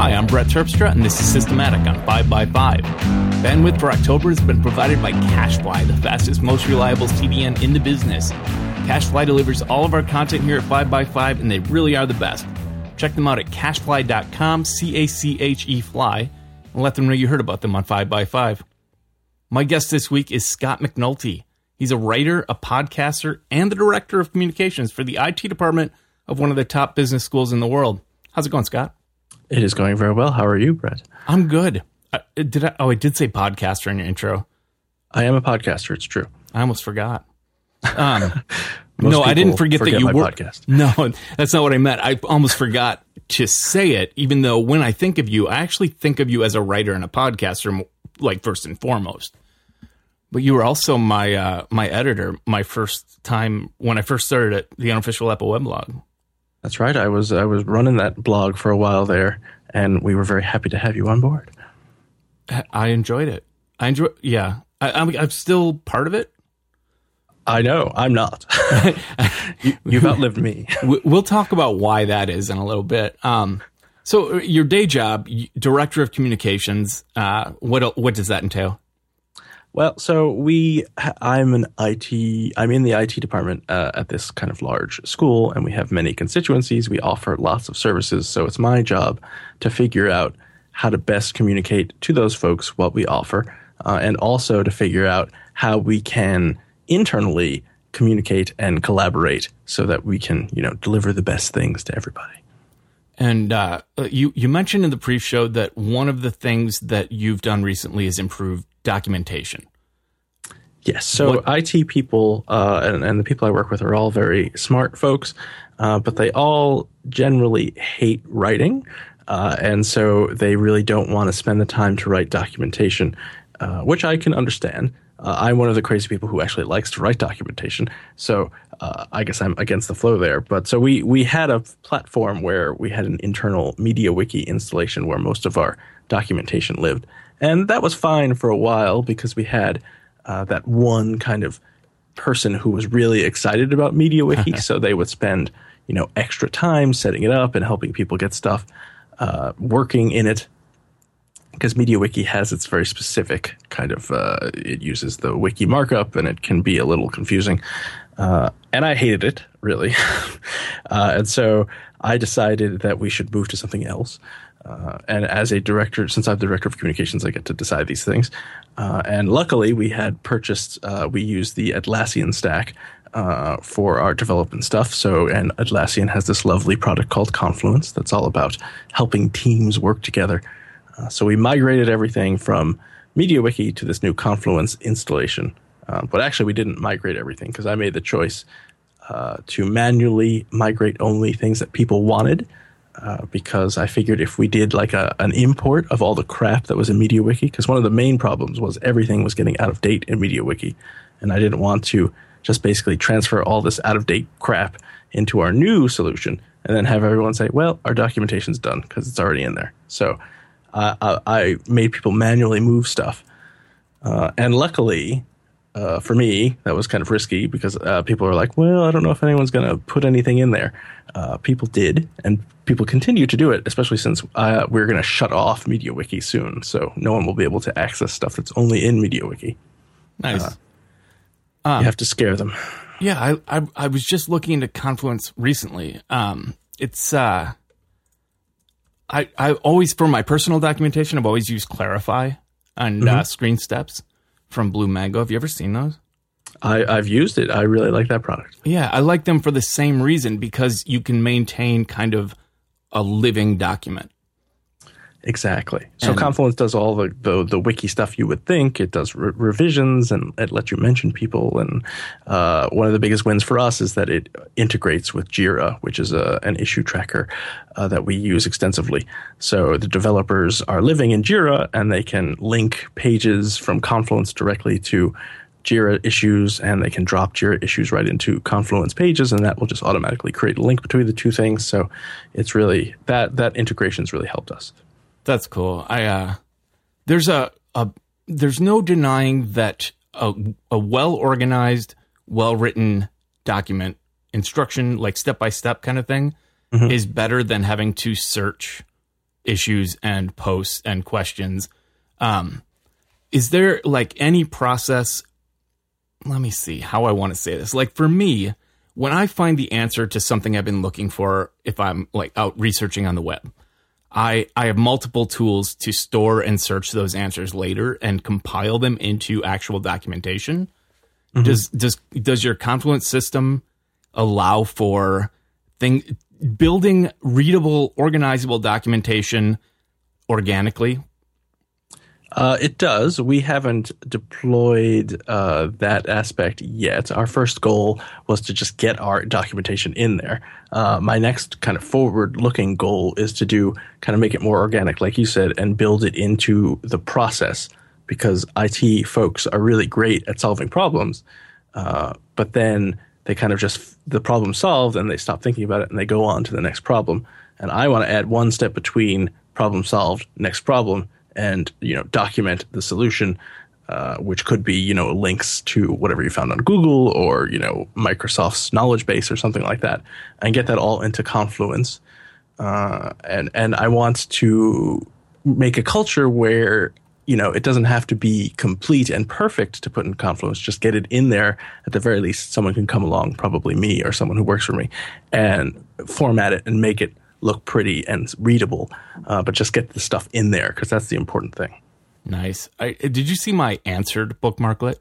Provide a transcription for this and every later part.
Hi, I'm Brett Terpstra, and this is Systematic on 5x5. Bandwidth for October has been provided by CacheFly, the fastest, most reliable CDN in the business. CacheFly delivers all of our content here at 5x5, and they really are the best. Check them out at cachefly.com, C A C H E fly, and let them know you heard about them on 5x5. My guest this week is Scott McNulty. He's a writer, a podcaster, and the director of communications for the IT department of one of the top business schools in the world. How's it going, Scott? It is going very well. How are you, Brett? I'm good. Uh, did I? Oh, I did say podcaster in your intro. I am a podcaster. It's true. I almost forgot. Um, no, I didn't forget, forget that you were. Podcast. No, that's not what I meant. I almost forgot to say it, even though when I think of you, I actually think of you as a writer and a podcaster, like first and foremost. But you were also my uh, my editor, my first time when I first started at the unofficial Apple weblog. That's right. I was I was running that blog for a while there, and we were very happy to have you on board. I enjoyed it. I enjoy. Yeah, I, I'm, I'm still part of it. I know. I'm not. you, have outlived me. we'll talk about why that is in a little bit. Um, so your day job, director of communications. Uh, what what does that entail? Well, so we, I'm an IT, I'm in the IT department uh, at this kind of large school, and we have many constituencies. We offer lots of services, so it's my job to figure out how to best communicate to those folks what we offer, uh, and also to figure out how we can internally communicate and collaborate so that we can, you know, deliver the best things to everybody. And uh, you you mentioned in the pre-show that one of the things that you've done recently is improve documentation. Yes. So what? IT people uh, and, and, the people I work with are all very smart folks, uh, but they all generally hate writing. Uh, and so they really don't want to spend the time to write documentation, uh, which I can understand. Uh, I'm one of the crazy people who actually likes to write documentation. So uh, I guess I'm against the flow there. But so we, we had a platform where we had an internal MediaWiki installation where most of our documentation lived. And that was fine for a while because we had uh, that one kind of person who was really excited about MediaWiki. so they would spend, you know, extra time setting it up and helping people get stuff uh, working in it. Because MediaWiki has its very specific kind of, uh, it uses the wiki markup and it can be a little confusing. Uh, and I hated it, really. Uh, and so I decided that we should move to something else. Uh, and as a director, since I'm the director of communications, I get to decide these things. Uh, and luckily, we had purchased, uh, we used the Atlassian stack uh, for our development stuff. So, and Atlassian has this lovely product called Confluence that's all about helping teams work together. Uh, so, we migrated everything from MediaWiki to this new Confluence installation. Uh, but actually, we didn't migrate everything because I made the choice to manually migrate only things that people wanted uh, because I figured if we did like a, an import of all the crap that was in MediaWiki, because one of the main problems was everything was getting out of date in MediaWiki, and I didn't want to just basically transfer all this out of date crap into our new solution and then have everyone say, "Well, our documentation's done because it's already in there." So uh, I made people manually move stuff, uh, and luckily uh, for me, that was kind of risky because uh, people are like, well, I don't know if anyone's going to put anything in there. Uh, people did, and people continue to do it, especially since uh, we're going to shut off MediaWiki soon. So no one will be able to access stuff that's only in MediaWiki. Nice. Uh, um, you have to scare them. Yeah, I, I, I was just looking into Confluence recently. Um, it's uh, I I always for my personal documentation, I've always used Clarify and uh, mm-hmm. Screen Steps from Blue Mango. Have you ever seen those? I, I've used it. I really like that product. Yeah, I like them for the same reason because you can maintain kind of a living document. Exactly. So and, Confluence does all the, the, the wiki stuff you would think. It does re- revisions and it lets you mention people. And uh, one of the biggest wins for us is that it integrates with Jira, which is a, an issue tracker uh, that we use extensively. So the developers are living in Jira and they can link pages from Confluence directly to Jira issues and they can drop Jira issues right into Confluence pages and that will just automatically create a link between the two things. So it's really that that integration's really helped us. That's cool. I uh, there's a, a there's no denying that a, a well organized, well written document instruction, like step by step kind of thing, mm-hmm. is better than having to search issues and posts and questions. Um, is there like any process? Let me see how I want to say this. Like for me, when I find the answer to something I've been looking for, if I'm like out researching on the web, I, I have multiple tools to store and search those answers later and compile them into actual documentation. Mm-hmm. Does does does your Confluence system allow for thing building readable, organizable documentation organically uh, it does. We haven't deployed uh, that aspect yet. Our first goal was to just get our documentation in there. Uh, my next kind of forward looking goal is to do kind of make it more organic, like you said, and build it into the process because IT folks are really great at solving problems. Uh, but then they kind of just, the problem solved and they stop thinking about it and they go on to the next problem. And I want to add one step between problem solved, next problem and you know document the solution, uh, which could be you know links to whatever you found on Google or you know Microsoft's knowledge base or something like that, and get that all into Confluence. Uh, and and I want to make a culture where you know it doesn't have to be complete and perfect to put in Confluence. Just get it in there. At the very least, someone can come along, probably me or someone who works for me, and format it and make it look pretty and readable, uh, but just get the stuff in there because that's the important thing. Nice. I, did you see my answered bookmarklet?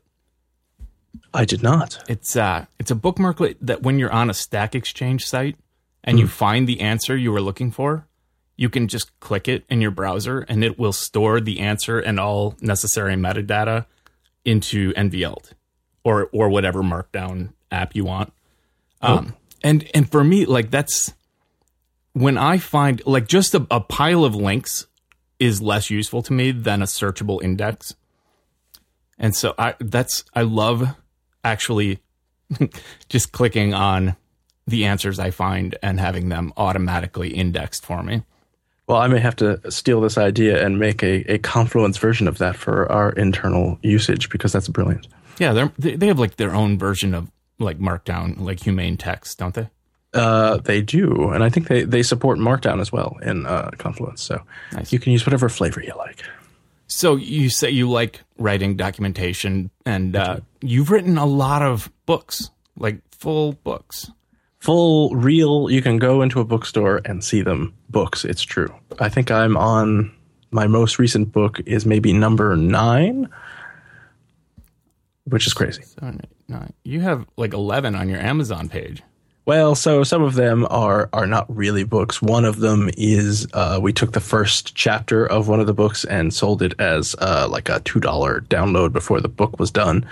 I did not. It's uh, it's a bookmarklet that when you're on a Stack Exchange site and mm. you hmm. find the answer you were looking for, you can just click it in your browser and it will store the answer and all necessary metadata into nvALT or or whatever Markdown app you want. Oh. Um, and and for me, like that's when I find like just a, a pile of links is less useful to me than a searchable index. And so I that's I love actually just clicking on the answers I find and having them automatically indexed for me. Well, I may have to steal this idea and make a, a Confluence version of that for our internal usage because that's brilliant. Yeah, they they have like their own version of like Markdown, like humane text, don't they? Uh, they do, and I think they, they support Markdown as well in uh, Confluence. So nice. you can use whatever flavor you like. So you say you like writing documentation, and uh, you've written a lot of books, like full books, full real. You can go into a bookstore and see them books. It's true. I think I'm on my most recent book is maybe number nine, which is crazy. Seven, eight, nine. You have like eleven on your Amazon page. Well, so some of them are are not really books. One of them is uh, we took the first chapter of one of the books and sold it as uh, like a two dollar download before the book was done.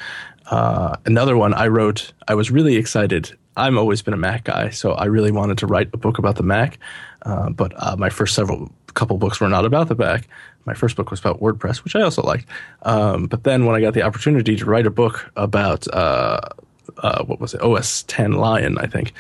Uh, another one I wrote. I was really excited. I'm always been a Mac guy, so I really wanted to write a book about the Mac. Uh, but uh, my first several couple books were not about the Mac. My first book was about WordPress, which I also liked. Um, but then when I got the opportunity to write a book about uh, what was it, OS 10 Lion, I think.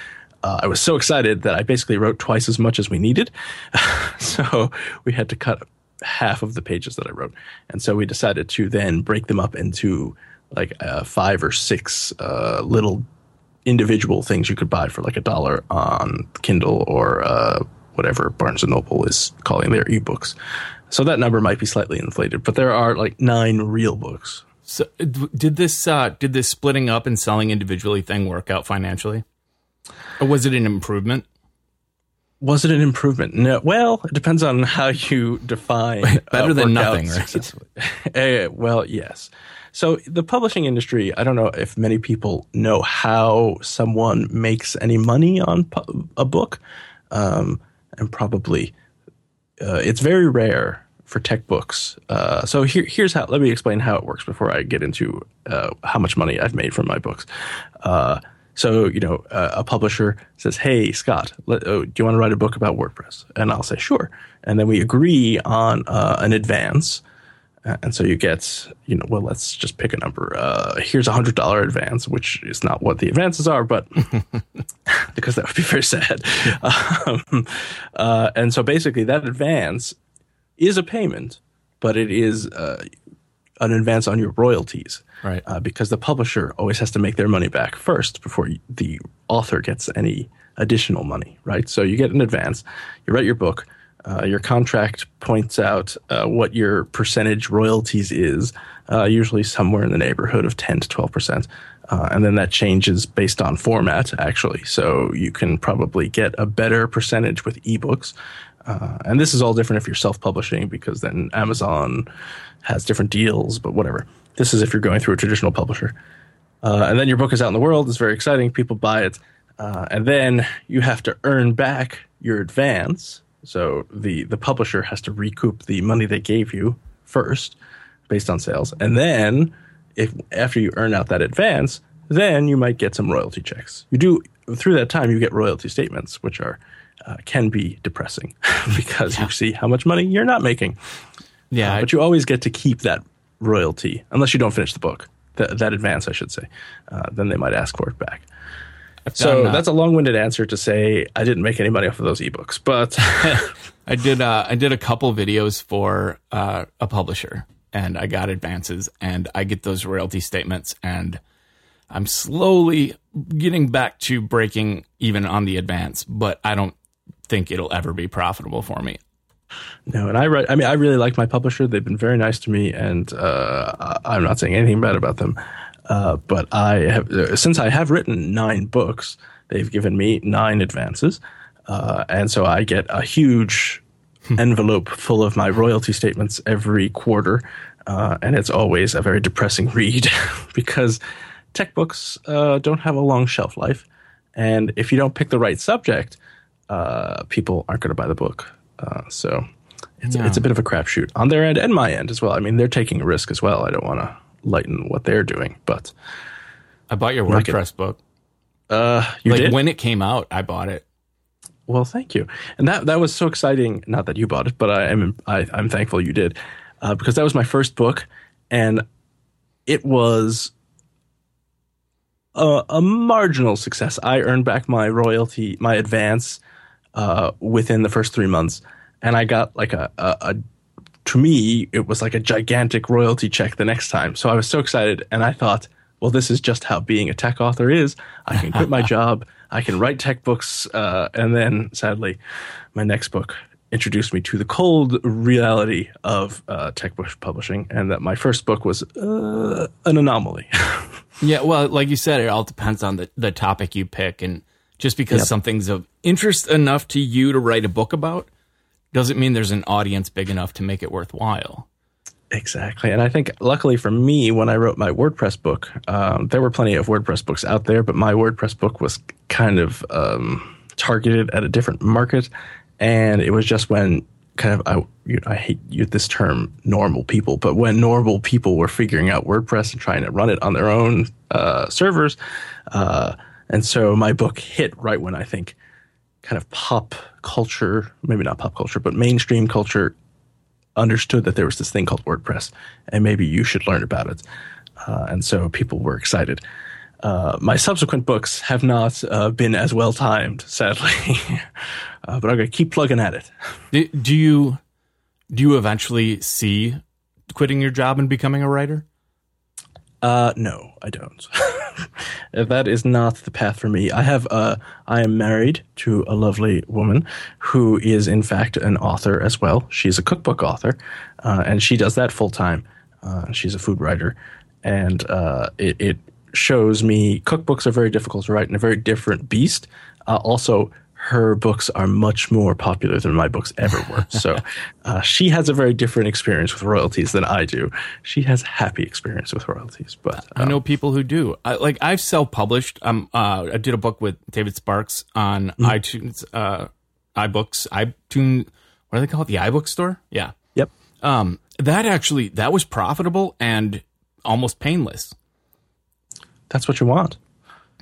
Uh, I was so excited that I basically wrote twice as much as we needed. so we had to cut half of the pages that I wrote. And so we decided to then break them up into like uh, five or six uh, little individual things you could buy for like a dollar on Kindle or uh, whatever Barnes and Noble is calling their ebooks. So that number might be slightly inflated, but there are like nine real books. So did this uh, did this splitting up and selling individually thing work out financially, or was it an improvement? Was it an improvement? No. Well, it depends on how you define better uh, than nothing. Right? uh, well, yes. So the publishing industry, I don't know if many people know how someone makes any money on pu- a book, um, and probably uh, it's very rare for tech books. Uh, so here, here's how. Let me explain how it works before I get into uh, how much money I've made from my books. Uh, so you know, a publisher says, "Hey, Scott, let, oh, do you want to write a book about WordPress?" And I'll say, "Sure." And then we agree on uh, an advance. And so you get, you know, well, let's just pick a number. Uh, here's a hundred dollar advance, which is not what the advances are, but because that would be very sad. Um, uh, and so basically, that advance is a payment, but it is uh, an advance on your royalties. Right. Uh, because the publisher always has to make their money back first before the author gets any additional money, right? So you get an advance, you write your book, Uh, your contract points out uh, what your percentage royalties is, uh, usually somewhere in the neighborhood of 10 to 12 percent. Uh, and then that changes based on format, actually. So you can probably get a better percentage with ebooks. Uh, and this is all different if you're self publishing because then Amazon has different deals, but whatever. This is if you're going through a traditional publisher. Uh, and then your book is out in the world. It's very exciting. People buy it. Uh, and then you have to earn back your advance. So the, the publisher has to recoup the money they gave you first based on sales. And then if after you earn out that advance, then you might get some royalty checks. You do through that time you get royalty statements, which are uh, can be depressing because yeah. you see how much money you're not making. Yeah, uh, but you always get to keep that royalty unless you don't finish the book. Th- that advance, I should say. Uh, then they might ask for it back. So that. that's a long-winded answer to say I didn't make any money off of those ebooks, but I did. Uh, I did a couple videos for uh, a publisher, and I got advances, and I get those royalty statements, and I'm slowly getting back to breaking even on the advance, but I don't think it'll ever be profitable for me. No, and I read. I mean, I really like my publisher. They've been very nice to me, and uh, I'm not saying anything bad about them. Uh, but I have, uh, since I have written nine books, they've given me nine advances, uh, and so I get a huge hmm. envelope full of my royalty statements every quarter, uh, and it's always a very depressing read because tech books uh, don't have a long shelf life, and if you don't pick the right subject, uh, people aren't going to buy the book. so. It's, yeah. it's a bit of a crapshoot on their end and my end as well. I mean, they're taking a risk as well. I don't want to lighten what they're doing. But I bought your WordPress book. Uh, you like did? when it came out, I bought it. Well, thank you, and that that was so exciting. Not that you bought it, but I am I, am thankful you did, uh, because that was my first book, and it was a, a, marginal success. I earned back my royalty, my advance, uh, within the first three months, and I got like a, a, a to me, it was like a gigantic royalty check the next time. So I was so excited, and I thought, well, this is just how being a tech author is. I can quit my job, I can write tech books, uh, and then sadly, my next book introduced me to the cold reality of uh, tech book publishing, and that my first book was uh, an anomaly. yeah, well, like you said, it all depends on the, the topic you pick, and just because yep. something's of interest enough to you to write a book about doesn't mean there's an audience big enough to make it worthwhile. Exactly. And I think luckily for me, when I wrote my WordPress book, um, there were plenty of WordPress books out there, but my WordPress book was kind of um, targeted at a different market. And it was just when kind of, I, you know, I hate this term normal people, but when normal people were figuring out WordPress and trying to run it on their own uh, servers. Uh, and so my book hit right when I think kind of pop culture, maybe not pop culture, but mainstream culture understood that there was this thing called WordPress and maybe you should learn about it. Uh, and so people were excited. Uh, my subsequent books have not uh, been as well timed, sadly, uh, but I'm going to keep plugging at it. Do, do you do you eventually see quitting your job and becoming a writer? Uh, no, I don't. that is not the path for me. I have uh, I am married to a lovely woman who is in fact an author as well. She's a cookbook author, uh, and she does that full time. Uh, she's a food writer, and uh, it, it, shows me cookbooks are very difficult to write and a very different beast. Uh, also, her books are much more popular than my books ever were. So uh, she has a very different experience with royalties than I do. She has a happy experience with royalties, but um, I know people who do. I, like I've self-published. Um, uh, I did a book with David Sparks on mm-hmm. iTunes, uh, iBooks, iTunes. What do they call it? The iBook store. Yeah. Yep. Um, that actually that was profitable and almost painless. That's what you want.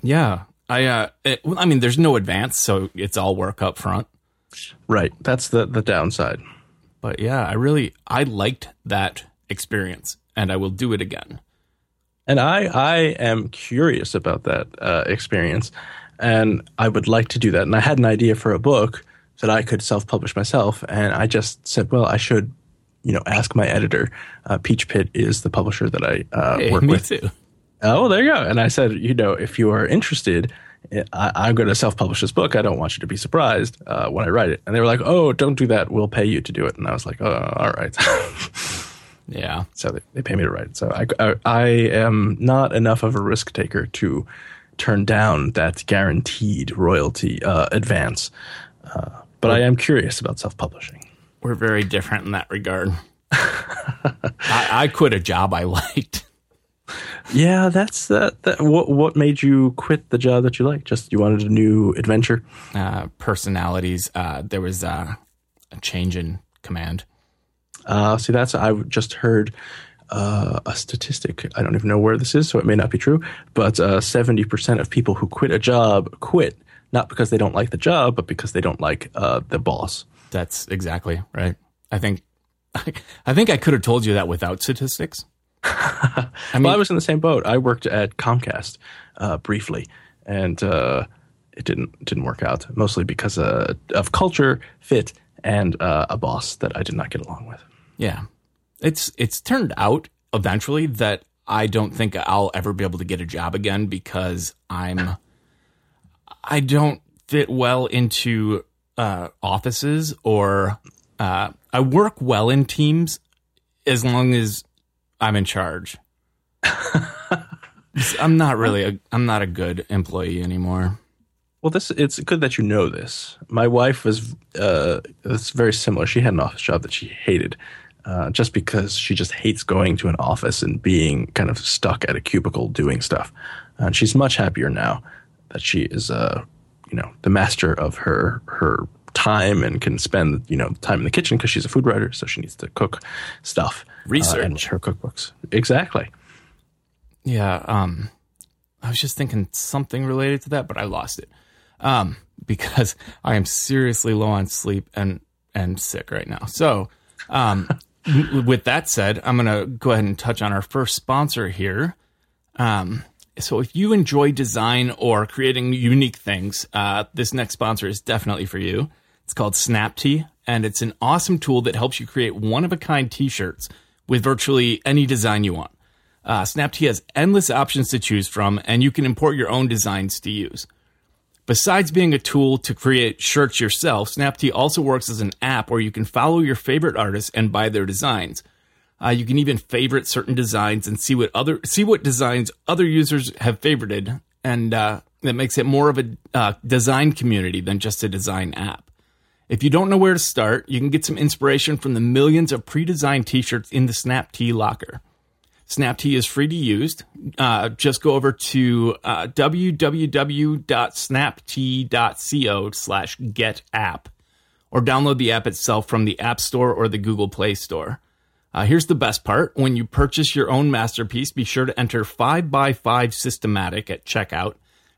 Yeah, I uh, it, I mean, there's no advance, so it's all work up front. Right. That's the the downside. But yeah, I really I liked that experience, and I will do it again. And I I am curious about that uh, experience, and I would like to do that. And I had an idea for a book that I could self publish myself, and I just said, well, I should, you know, ask my editor. Uh, Peachpit is the publisher that I uh, hey, work me with. Too. Oh, there you go. And I said, you know, if you are interested I, am going to self-publish this book. I don't want you to be surprised uh, when I write it. And they were like, "Oh, don't do that. We'll pay you to do it." And I was like, "Oh, all right." yeah. So they, they pay me to write it. So I, I, I am not enough of a risk taker to turn down that guaranteed royalty uh, advance. Uh, but I am curious about self-publishing. We're very different in that regard. I, I quit a job I liked. Yeah, that's that, that. What what made you quit the job that you like? Just you wanted a new adventure. Uh, personalities. Uh, there was uh, a change in command. Uh, see, that's I just heard uh, a statistic. I don't even know where this is, so it may not be true. But uh, seventy percent of people who quit a job quit not because they don't like the job, but because they don't like uh, the boss. That's exactly right. I think I think I could have told you that without statistics. I mean, well, I was in the same boat. I worked at Comcast uh, briefly, and uh, it didn't didn't work out. Mostly because uh, of culture fit and uh, a boss that I did not get along with. Yeah, it's it's turned out eventually that I don't think I'll ever be able to get a job again because I'm I don't fit well into uh, offices or uh, I work well in teams as long as I'm in charge. I'm not really a I'm not a good employee anymore. Well, this it's good that you know this. My wife was uh, it's very similar. She had an office job that she hated, uh, just because she just hates going to an office and being kind of stuck at a cubicle doing stuff. And she's much happier now that she is, uh, you know, the master of her her time and can spend you know time in the kitchen because she's a food writer, so she needs to cook stuff, research, uh, and her cookbooks. Exactly. Yeah. Um, I was just thinking something related to that, but I lost it. Um, because I am seriously low on sleep and and sick right now. So, um, with that said, I'm gonna go ahead and touch on our first sponsor here. Um, so if you enjoy design or creating unique things, uh, this next sponsor is definitely for you. It's called Snaptee, and it's an awesome tool that helps you create one of a kind t shirts with virtually any design you want. Uh, Snaptee has endless options to choose from, and you can import your own designs to use. Besides being a tool to create shirts yourself, Snaptee also works as an app where you can follow your favorite artists and buy their designs. Uh, you can even favorite certain designs and see what other see what designs other users have favorited, and uh, that makes it more of a uh, design community than just a design app. If you don't know where to start, you can get some inspiration from the millions of pre designed t shirts in the Snaptee locker. Snaptee is free to use. Uh, just go over to uh, www.snaptee.co slash get app or download the app itself from the App Store or the Google Play Store. Uh, here's the best part. When you purchase your own masterpiece, be sure to enter 5x5 systematic at checkout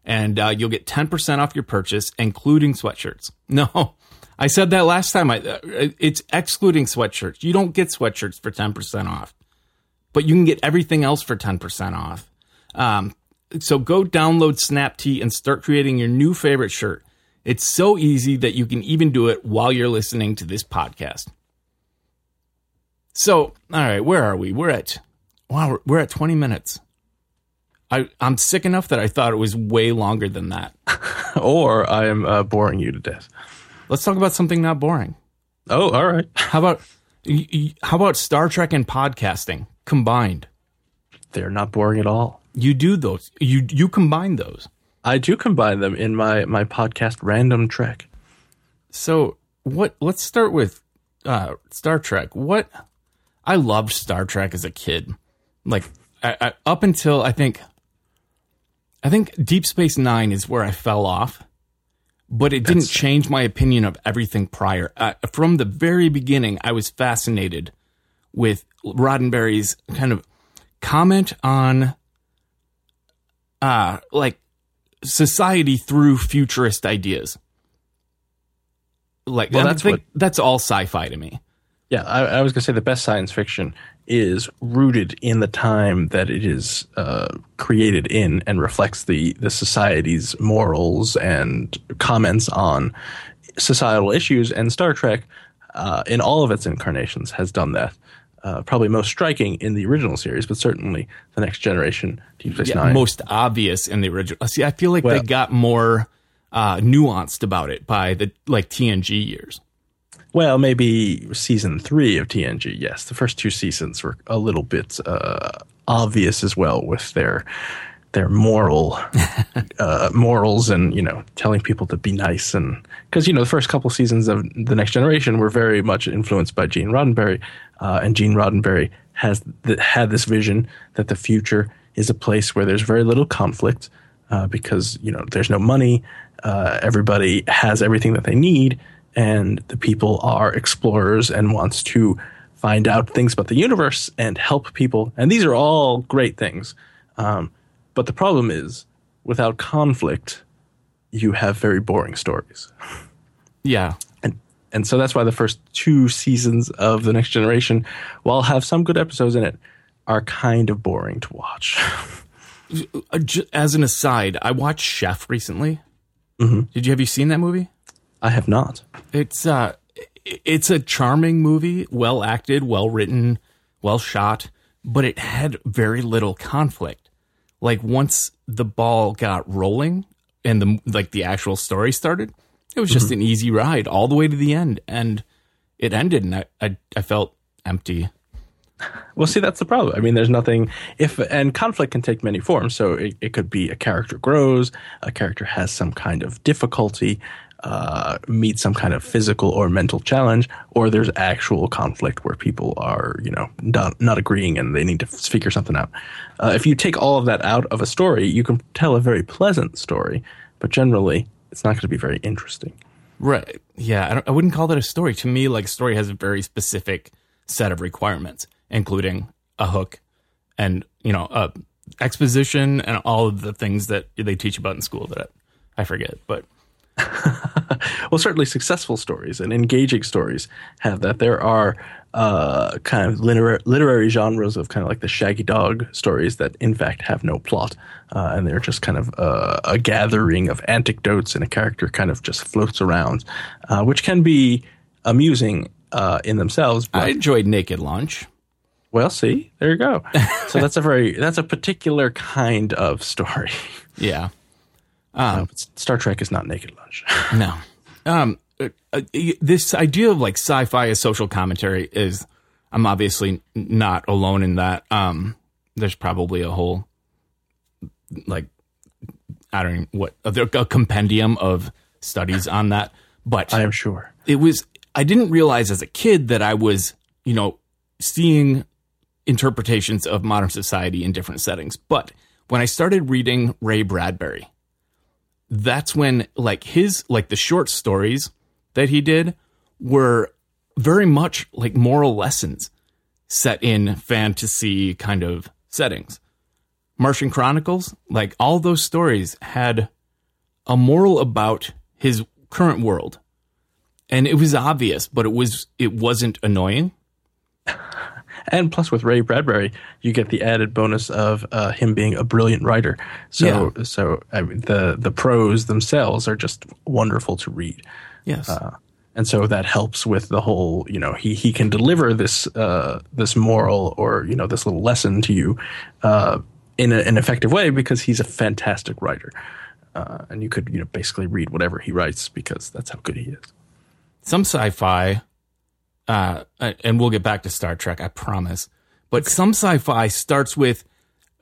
and uh, you'll get 10% off your purchase, including sweatshirts. No, I said that last time. I, uh, it's excluding sweatshirts. You don't get sweatshirts for 10% off, but you can get everything else for 10% off. Um, so go download Snaptee and start creating your new favorite shirt. It's so easy that you can even do it while you're listening to this podcast. So, all right, where are we? We're at wow, we're at 20 minutes. I, I'm sick enough that I thought it was way longer than that. or I am uh, boring you to death. Let's talk about something not boring. Oh, all right. How about how about Star Trek and podcasting combined? They're not boring at all. You do those. You you combine those. I do combine them in my my podcast Random Trek. So what? Let's start with uh, Star Trek. What? I loved Star Trek as a kid. Like I, I, up until I think I think Deep Space Nine is where I fell off but it didn't That's... change my opinion of everything prior. Uh, from the very beginning, I was fascinated with Roddenberry's kind of comment on, uh, like society through futurist ideas. Like, well, that's what, that's all sci-fi to me. Yeah, I, I was gonna say the best science fiction is rooted in the time that it is uh, created in and reflects the the society's morals and comments on societal issues. And Star Trek, uh, in all of its incarnations, has done that. uh, probably most striking in the original series, but certainly the next generation Deep Space yeah, Nine. Most obvious in the original. See, I feel like well, they got more uh, nuanced about it by the like TNG years. Well, maybe season three of TNG. Yes, the first two seasons were a little bit uh, obvious as well with their their moral uh, morals and you know telling people to be nice and because you know the first couple seasons of the Next Generation were very much influenced by Gene Roddenberry, uh, and Gene Roddenberry has th- had this vision that the future is a place where there's very little conflict uh, because you know there's no money, uh, everybody has everything that they need, and the people are explorers and wants to find out things about the universe and help people, and these are all great things. Um, but the problem is, without conflict, you have very boring stories. Yeah. And and so that's why the first two seasons of The Next Generation, while have some good episodes in it, are kind of boring to watch. As an aside, I watched Chef recently. Mm-hmm. Did you have you seen that movie? I have not. It's uh it's a charming movie, well acted, well written, well shot, but it had very little conflict like once the ball got rolling and the like the actual story started, it was just mm-hmm. an easy ride all the way to the end, and it ended, and I I, I felt empty. Well, see, that's the problem. I mean, there's nothing if and conflict can take many forms. So it, it could be a character grows, a character has some kind of difficulty, uh, meet some kind of physical or mental challenge, or there's actual conflict where people are, you know, not, not agreeing and they need to figure something out. Uh, if you take all of that out of a story, you can tell a very pleasant story, but generally, it's not going to be very interesting. Right. Yeah. I, I wouldn't call that a story. To me, like, story has a very specific set of requirements, including a hook and, you know, a exposition and all of the things that they teach about in school that I forget. But well, certainly successful stories and engaging stories have that. There are uh, kind of literary, literary genres of kind of like the Shaggy Dog stories that, in fact, have no plot, uh, and they're just kind of uh, a gathering of anecdotes, and a character kind of just floats around, uh, which can be amusing uh, in themselves. I enjoyed Naked Lunch. Well, see, there you go. so that's a very that's a particular kind of story. Yeah. Um, Star Trek is not naked lunch. no. Um, uh, uh, this idea of like sci-fi as social commentary is, I'm obviously not alone in that. Um, there's probably a whole, like, I don't know what a compendium of studies on that, but I am sure it was. I didn't realize as a kid that I was, you know, seeing interpretations of modern society in different settings. But when I started reading Ray Bradbury, that's when like his like the short stories that he did were very much like moral lessons set in fantasy kind of settings. Martian Chronicles, like all those stories had a moral about his current world. And it was obvious, but it was it wasn't annoying. And plus, with Ray Bradbury, you get the added bonus of uh, him being a brilliant writer. So, yeah. so I mean, the the prose themselves are just wonderful to read. Yes. Uh, and so that helps with the whole, you know, he he can deliver this uh, this moral or you know this little lesson to you uh, in a, an effective way because he's a fantastic writer, uh, and you could you know basically read whatever he writes because that's how good he is. Some sci-fi uh, and we'll get back to Star Trek, I promise. But some sci-fi starts with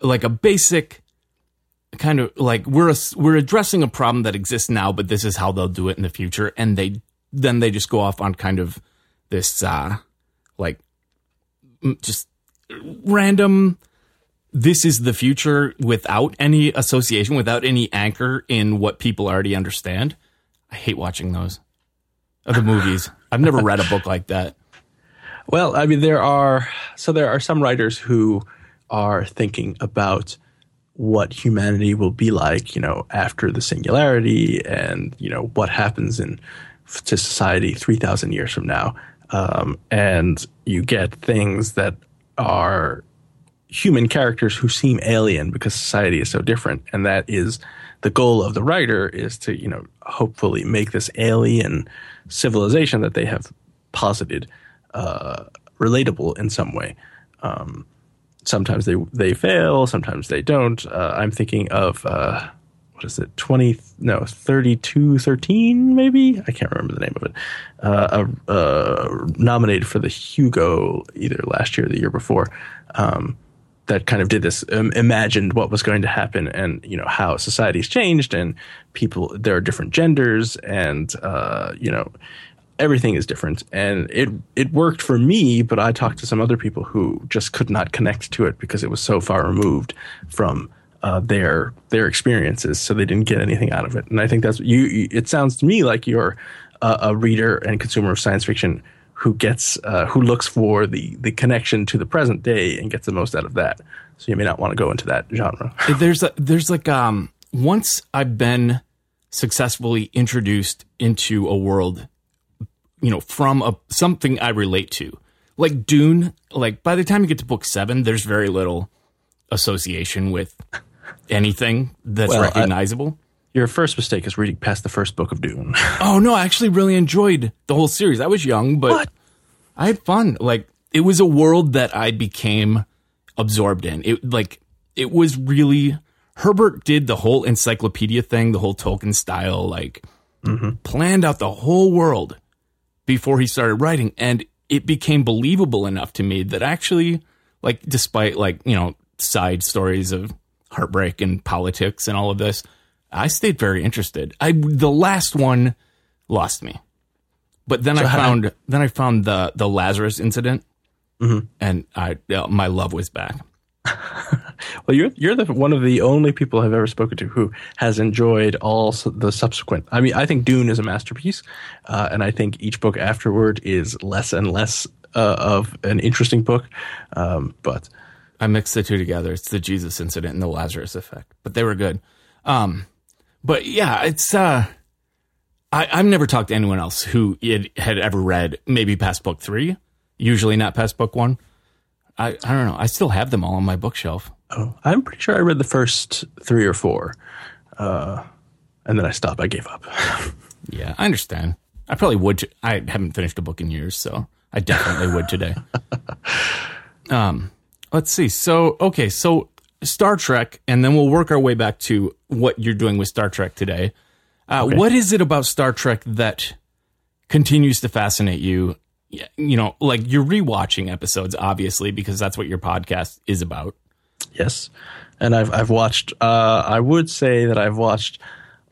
like a basic kind of like we're a, we're addressing a problem that exists now, but this is how they'll do it in the future, and they then they just go off on kind of this uh, like just random. This is the future without any association, without any anchor in what people already understand. I hate watching those of the movies. I've never read a book like that. Well, I mean, there are so there are some writers who are thinking about what humanity will be like, you know, after the singularity, and you know what happens in to society three thousand years from now, um, and you get things that are human characters who seem alien because society is so different, and that is the goal of the writer is to you know hopefully make this alien civilization that they have posited uh, relatable in some way. Um, sometimes they they fail, sometimes they don't. Uh, I'm thinking of uh, what is it, twenty no thirty two thirteen maybe I can't remember the name of it. Uh, uh, nominated for the Hugo either last year or the year before. Um, that kind of did this um, imagined what was going to happen and you know how society's changed and people there are different genders and uh, you know everything is different. And it it worked for me but i talked to some other people who just could not connect to it because it was so far removed from uh, their their experiences so they didn't get anything out of it. And i think that's you it sounds to me like you're a, a reader and consumer of science fiction who gets uh, who looks for the the connection to the present day and gets the most out of that so you may not want to go into that genre there's a, there's like um once i've been successfully introduced into a world you know, from a something I relate to. Like Dune, like by the time you get to book seven, there's very little association with anything that's well, recognizable. Your first mistake is reading past the first book of Dune. oh no, I actually really enjoyed the whole series. I was young, but what? I had fun. Like it was a world that I became absorbed in. It like it was really Herbert did the whole encyclopedia thing, the whole Tolkien style, like mm-hmm. planned out the whole world before he started writing. And it became believable enough to me that actually, like, despite like, you know, side stories of heartbreak and politics and all of this, I stayed very interested. I, the last one lost me. But then so I found, then I found the, the Lazarus incident mm-hmm. and I, my love was back. well, you're you're the one of the only people I've ever spoken to who has enjoyed all the subsequent. I mean, I think Dune is a masterpiece, uh, and I think each book afterward is less and less uh, of an interesting book. Um, but I mixed the two together. It's the Jesus incident and the Lazarus effect, but they were good. Um, but yeah, it's. Uh, I, I've never talked to anyone else who had ever read maybe past book three. Usually not past book one. I, I don't know. I still have them all on my bookshelf. Oh, I'm pretty sure I read the first three or four, uh, and then I stopped. I gave up. yeah, I understand. I probably would. I haven't finished a book in years, so I definitely would today. Um, let's see. So, okay, so Star Trek, and then we'll work our way back to what you're doing with Star Trek today. Uh, okay. What is it about Star Trek that continues to fascinate you you know, like you're rewatching episodes, obviously, because that's what your podcast is about. Yes, and I've I've watched. Uh, I would say that I've watched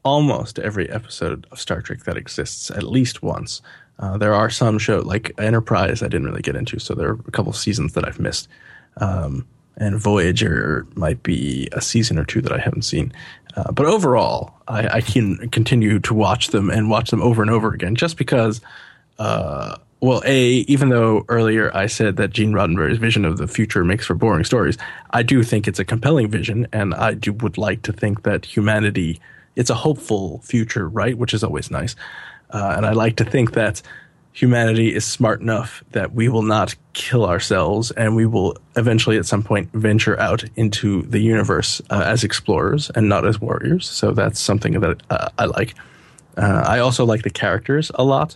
almost every episode of Star Trek that exists at least once. Uh, there are some show like Enterprise I didn't really get into, so there are a couple seasons that I've missed. Um, and Voyager might be a season or two that I haven't seen. Uh, but overall, I, I, can continue to watch them and watch them over and over again, just because uh, well, a even though earlier I said that Gene Roddenberry's vision of the future makes for boring stories, I do think it's a compelling vision, and I do would like to think that humanity it's a hopeful future, right? Which is always nice, uh, and I like to think that humanity is smart enough that we will not kill ourselves, and we will eventually, at some point, venture out into the universe uh, as explorers and not as warriors. So that's something that uh, I like. Uh, I also like the characters a lot.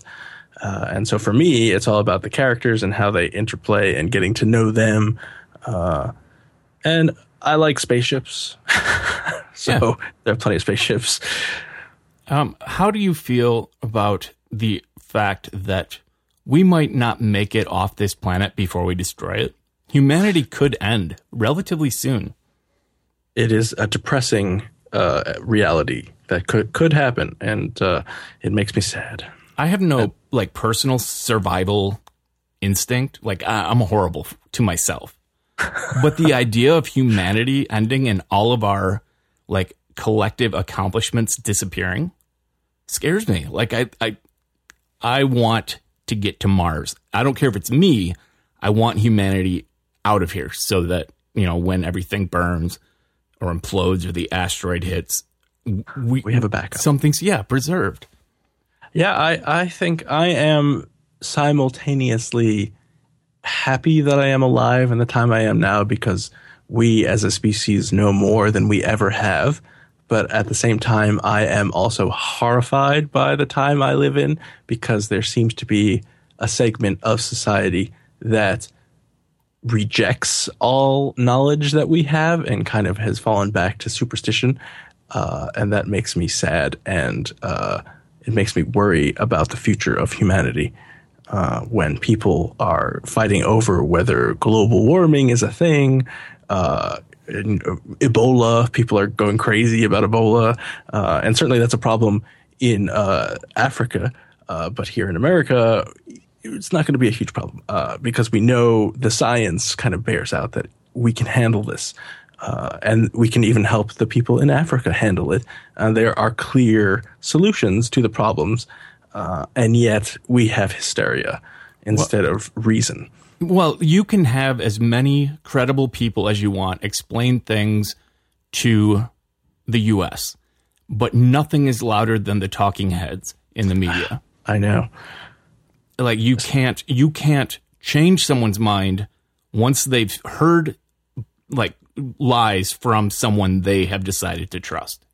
Uh, and so for me, it's all about the characters and how they interplay and getting to know them. Uh, and I like spaceships. so yeah. there are plenty of spaceships. Um, how do you feel about the fact that we might not make it off this planet before we destroy it? Humanity could end relatively soon. It is a depressing uh, reality that could could happen, and uh, it makes me sad. I have no like personal survival instinct. Like I, am horrible to myself, but the idea of humanity ending and all of our like collective accomplishments disappearing scares me. Like I, I, I want to get to Mars. I don't care if it's me. I want humanity out of here so that you know when everything burns or implodes or the asteroid hits, we, we have a backup. Something's yeah preserved. Yeah, I, I think I am simultaneously happy that I am alive in the time I am now because we as a species know more than we ever have. But at the same time, I am also horrified by the time I live in because there seems to be a segment of society that rejects all knowledge that we have and kind of has fallen back to superstition. Uh, and that makes me sad and uh, it makes me worry about the future of humanity uh, when people are fighting over whether global warming is a thing. Uh, Ebola, people are going crazy about Ebola, uh, and certainly that's a problem in uh, Africa. but here in America, it's not going to be a huge problem uh, because we know the science kind of bears out that we can handle this. Uh, and we can even help the people in Africa handle it. Uh, there are clear solutions to the problems, uh, and yet we have hysteria instead well, of reason. Well, you can have as many credible people as you want explain things to the U.S., but nothing is louder than the talking heads in the media. I know like you can't you can't change someone's mind once they've heard like lies from someone they have decided to trust.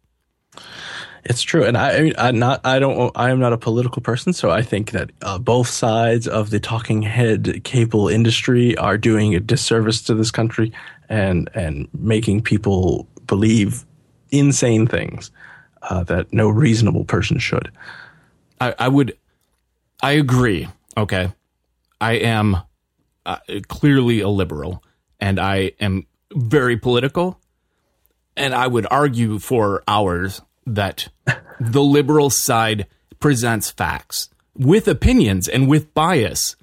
It's true, and I, I am not I don't I am not a political person, so I think that uh, both sides of the talking head cable industry are doing a disservice to this country and and making people believe insane things uh, that no reasonable person should. I, I would I agree. Okay. I am uh, clearly a liberal and I am very political. And I would argue for hours that the liberal side presents facts with opinions and with bias.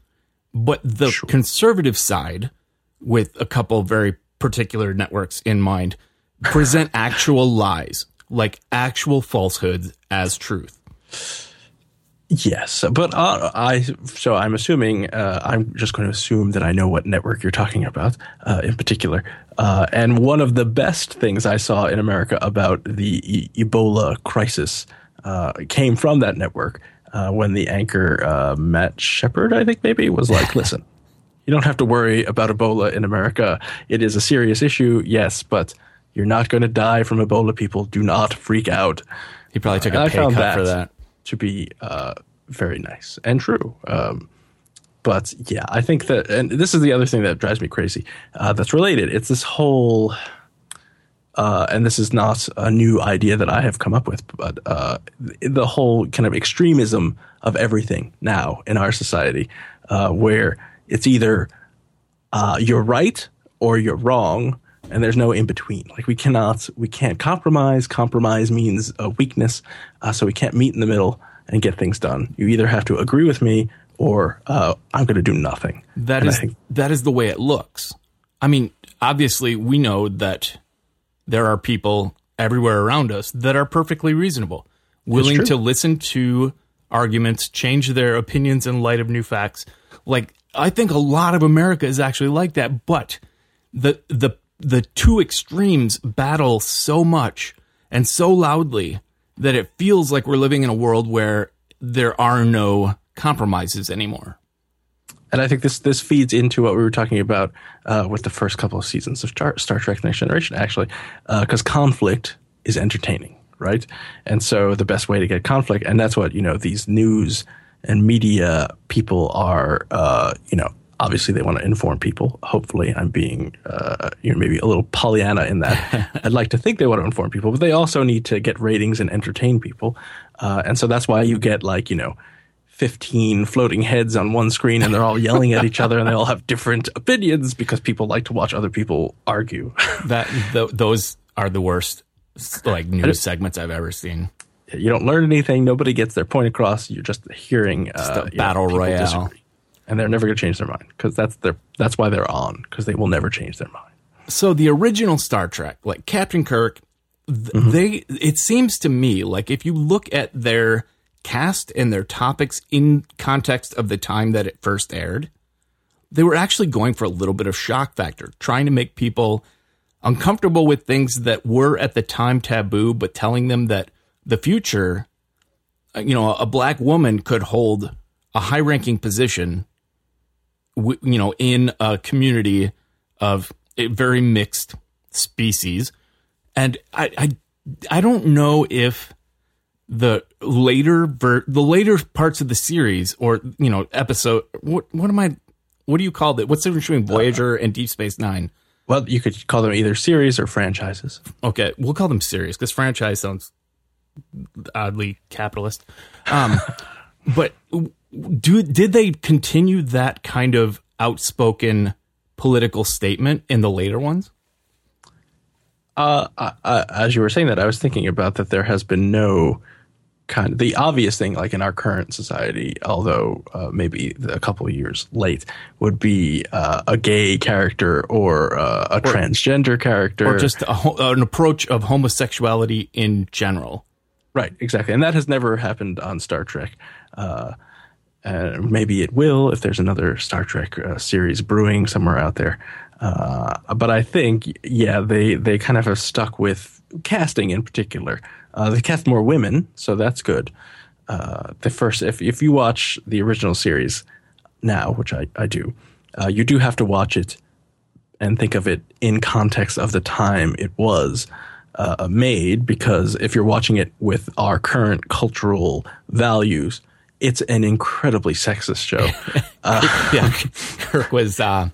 But the sure. conservative side, with a couple very particular networks in mind, present actual lies, like actual falsehoods as truth. Yes, but uh, I so I'm assuming uh, I'm just going to assume that I know what network you're talking about uh, in particular. Uh, and one of the best things I saw in America about the e- Ebola crisis uh, came from that network uh, when the anchor Matt Shepard, I think maybe, was like, "Listen, you don't have to worry about Ebola in America. It is a serious issue, yes, but you're not going to die from Ebola. People do not freak out." He probably took a pay cut that, for that to be uh, very nice and true. Um, but yeah, I think that, and this is the other thing that drives me crazy. Uh, that's related. It's this whole, uh, and this is not a new idea that I have come up with, but uh, the whole kind of extremism of everything now in our society, uh, where it's either uh, you're right or you're wrong, and there's no in between. Like we cannot, we can't compromise. Compromise means a weakness, uh, so we can't meet in the middle and get things done. You either have to agree with me or uh, I'm going to do nothing. That is, think, that is the way it looks. I mean, obviously, we know that there are people everywhere around us that are perfectly reasonable, willing to listen to arguments, change their opinions in light of new facts. Like I think a lot of America is actually like that, but the the the two extremes battle so much and so loudly that it feels like we're living in a world where there are no compromises anymore. And I think this this feeds into what we were talking about uh, with the first couple of seasons of Star, Star Trek: Next Generation, actually, because uh, conflict is entertaining, right? And so the best way to get conflict, and that's what you know these news and media people are, uh, you know, obviously they want to inform people. Hopefully, I'm being uh, you know maybe a little Pollyanna in that. I'd like to think they want to inform people, but they also need to get ratings and entertain people. Uh, and so that's why you get like you know. 15 floating heads on one screen and they're all yelling at each other and they all have different opinions because people like to watch other people argue. that th- those are the worst like news segments I've ever seen. You don't learn anything. Nobody gets their point across. You're just hearing just uh, battle know, royale. Disagree and they're never going to change their mind because that's their that's why they're on because they will never change their mind. So the original Star Trek, like Captain Kirk, th- mm-hmm. they it seems to me like if you look at their cast and their topics in context of the time that it first aired, they were actually going for a little bit of shock factor, trying to make people uncomfortable with things that were at the time taboo, but telling them that the future, uh, you know, a black woman could hold a high ranking position you know, in a community of a very mixed species. And I, I, I don't know if the later ver- the later parts of the series or you know episode what what am I what do you call it? What's the difference between Voyager and Deep Space Nine? Well, you could call them either series or franchises. Okay, we'll call them series because franchise sounds oddly capitalist. Um, but do did they continue that kind of outspoken political statement in the later ones? Uh, I, I, as you were saying that, I was thinking about that. There has been no kind of the obvious thing, like in our current society, although uh, maybe a couple of years late, would be uh, a gay character or uh, a or, transgender character, or just a, an approach of homosexuality in general. Right, exactly, and that has never happened on Star Trek. Uh, maybe it will if there's another Star Trek uh, series brewing somewhere out there. Uh, but I think, yeah, they they kind of have stuck with casting in particular. Uh, they cast more women, so that's good. Uh, the first, if if you watch the original series now, which I I do, uh, you do have to watch it and think of it in context of the time it was made, because if you're watching it with our current cultural values, it's an incredibly sexist show. Uh, yeah, Kirk was uh,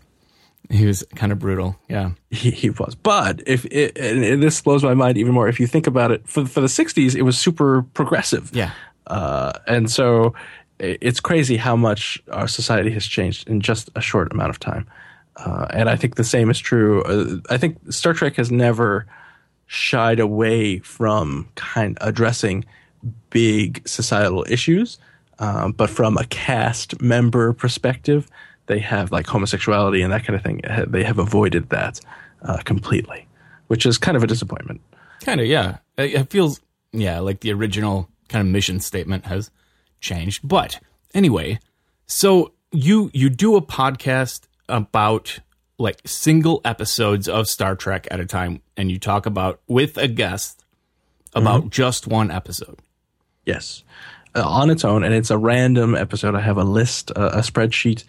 he was kind of brutal. Yeah, he, he was. But if it, and this blows my mind even more, if you think about it, for for the '60s, it was super progressive. Yeah, uh, and so it's crazy how much our society has changed in just a short amount of time. Uh, and I think the same is true. Uh, I think Star Trek has never shied away from kind of addressing big societal issues, um, but from a cast member perspective, they have like homosexuality and that kind of thing. They have avoided that uh, completely, which is kind of a disappointment. Kind of, yeah. It feels, yeah, like the original kind of mission statement has changed. But anyway, so you you do a podcast about like single episodes of Star Trek at a time, and you talk about with a guest about mm-hmm. just one episode. Yes, on its own, and it's a random episode. I have a list, uh, a spreadsheet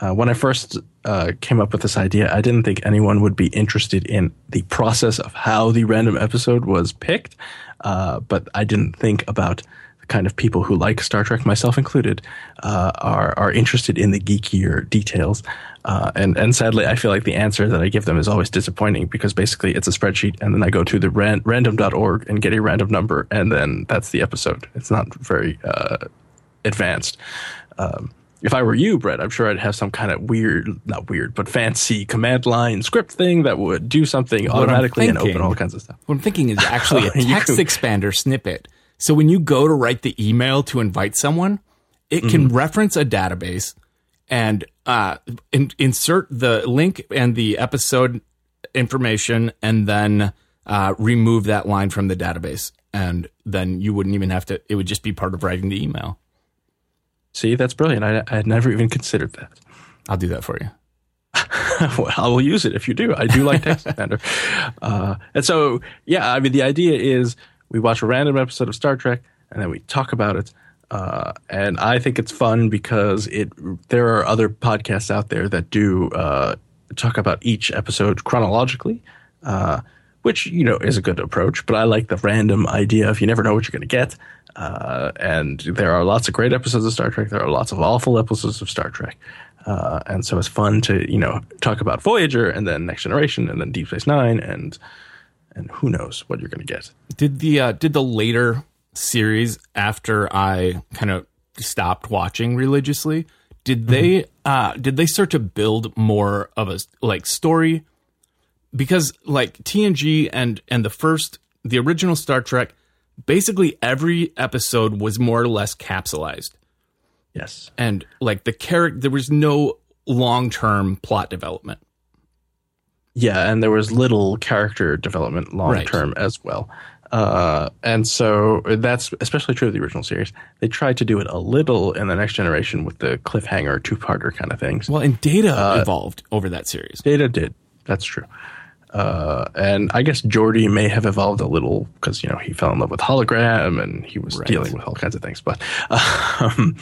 uh, when I first uh, came up with this idea, I didn't think anyone would be interested in the process of how the random episode was picked. Uh, but I didn't think about the kind of people who like Star Trek, myself included, uh, are are interested in the geekier details. Uh, and and sadly, I feel like the answer that I give them is always disappointing because basically it's a spreadsheet, and then I go to the ran- random.org and get a random number, and then that's the episode. It's not very uh, advanced. Um, if I were you, Brett, I'm sure I'd have some kind of weird, not weird, but fancy command line script thing that would do something what automatically thinking, and open all kinds of stuff. What I'm thinking is actually a text expander snippet. So when you go to write the email to invite someone, it can mm-hmm. reference a database and uh, in, insert the link and the episode information and then uh, remove that line from the database. And then you wouldn't even have to, it would just be part of writing the email. See, that's brilliant. I, I had never even considered that. I'll do that for you. well, I will use it if you do. I do like TextExpander. Uh, and so, yeah, I mean, the idea is we watch a random episode of Star Trek and then we talk about it. Uh, and I think it's fun because it there are other podcasts out there that do uh, talk about each episode chronologically, uh, which you know is a good approach. But I like the random idea of you never know what you're going to get. Uh, and there are lots of great episodes of Star Trek. There are lots of awful episodes of Star Trek. Uh, and so it's fun to, you know, talk about Voyager and then Next Generation and then Deep Space Nine and and who knows what you're going to get. Did the uh, did the later series after I kind of stopped watching religiously, did mm-hmm. they uh, did they start to build more of a like story? Because like TNG and and the first the original Star Trek basically every episode was more or less capsulized. Yes. And like the character, there was no long term plot development. Yeah, and there was little character development long term right. as well. Uh, and so that's especially true of the original series. They tried to do it a little in the next generation with the cliffhanger two parter kind of things. Well, and Data uh, evolved over that series. Data did. That's true. Uh, and I guess Geordi may have evolved a little because you know he fell in love with hologram and he was right. dealing with all kinds of things. But um,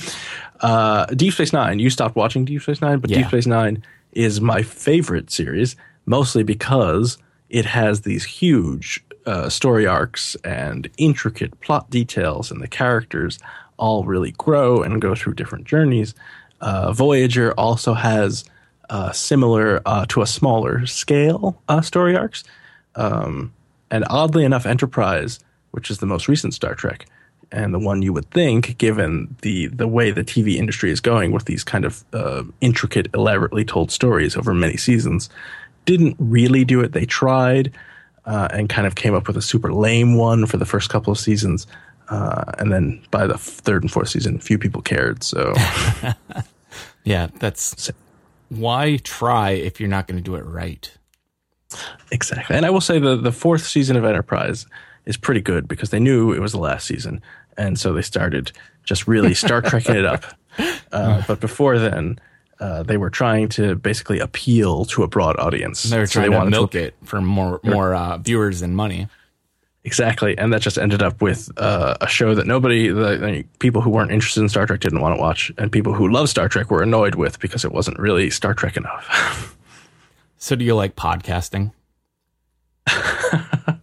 uh, Deep Space Nine, you stopped watching Deep Space Nine, but yeah. Deep Space Nine is my favorite series, mostly because it has these huge uh, story arcs and intricate plot details, and the characters all really grow and go through different journeys. Uh, Voyager also has uh, similar uh, to a smaller scale uh, story arcs. Um, and oddly enough, Enterprise, which is the most recent Star Trek, and the one you would think, given the the way the TV industry is going with these kind of uh, intricate, elaborately told stories over many seasons, didn't really do it. They tried uh, and kind of came up with a super lame one for the first couple of seasons, uh, and then by the third and fourth season, few people cared. So, yeah, that's why try if you're not going to do it right. Exactly. And I will say the the fourth season of Enterprise is pretty good because they knew it was the last season, and so they started just really Star Trekking it up. Uh, but before then, uh, they were trying to basically appeal to a broad audience. They were trying so they to milk to, it for more more uh, viewers and money. Exactly, and that just ended up with uh, a show that nobody, the, the, people who weren't interested in Star Trek, didn't want to watch, and people who love Star Trek were annoyed with because it wasn't really Star Trek enough. So, do you like podcasting? uh,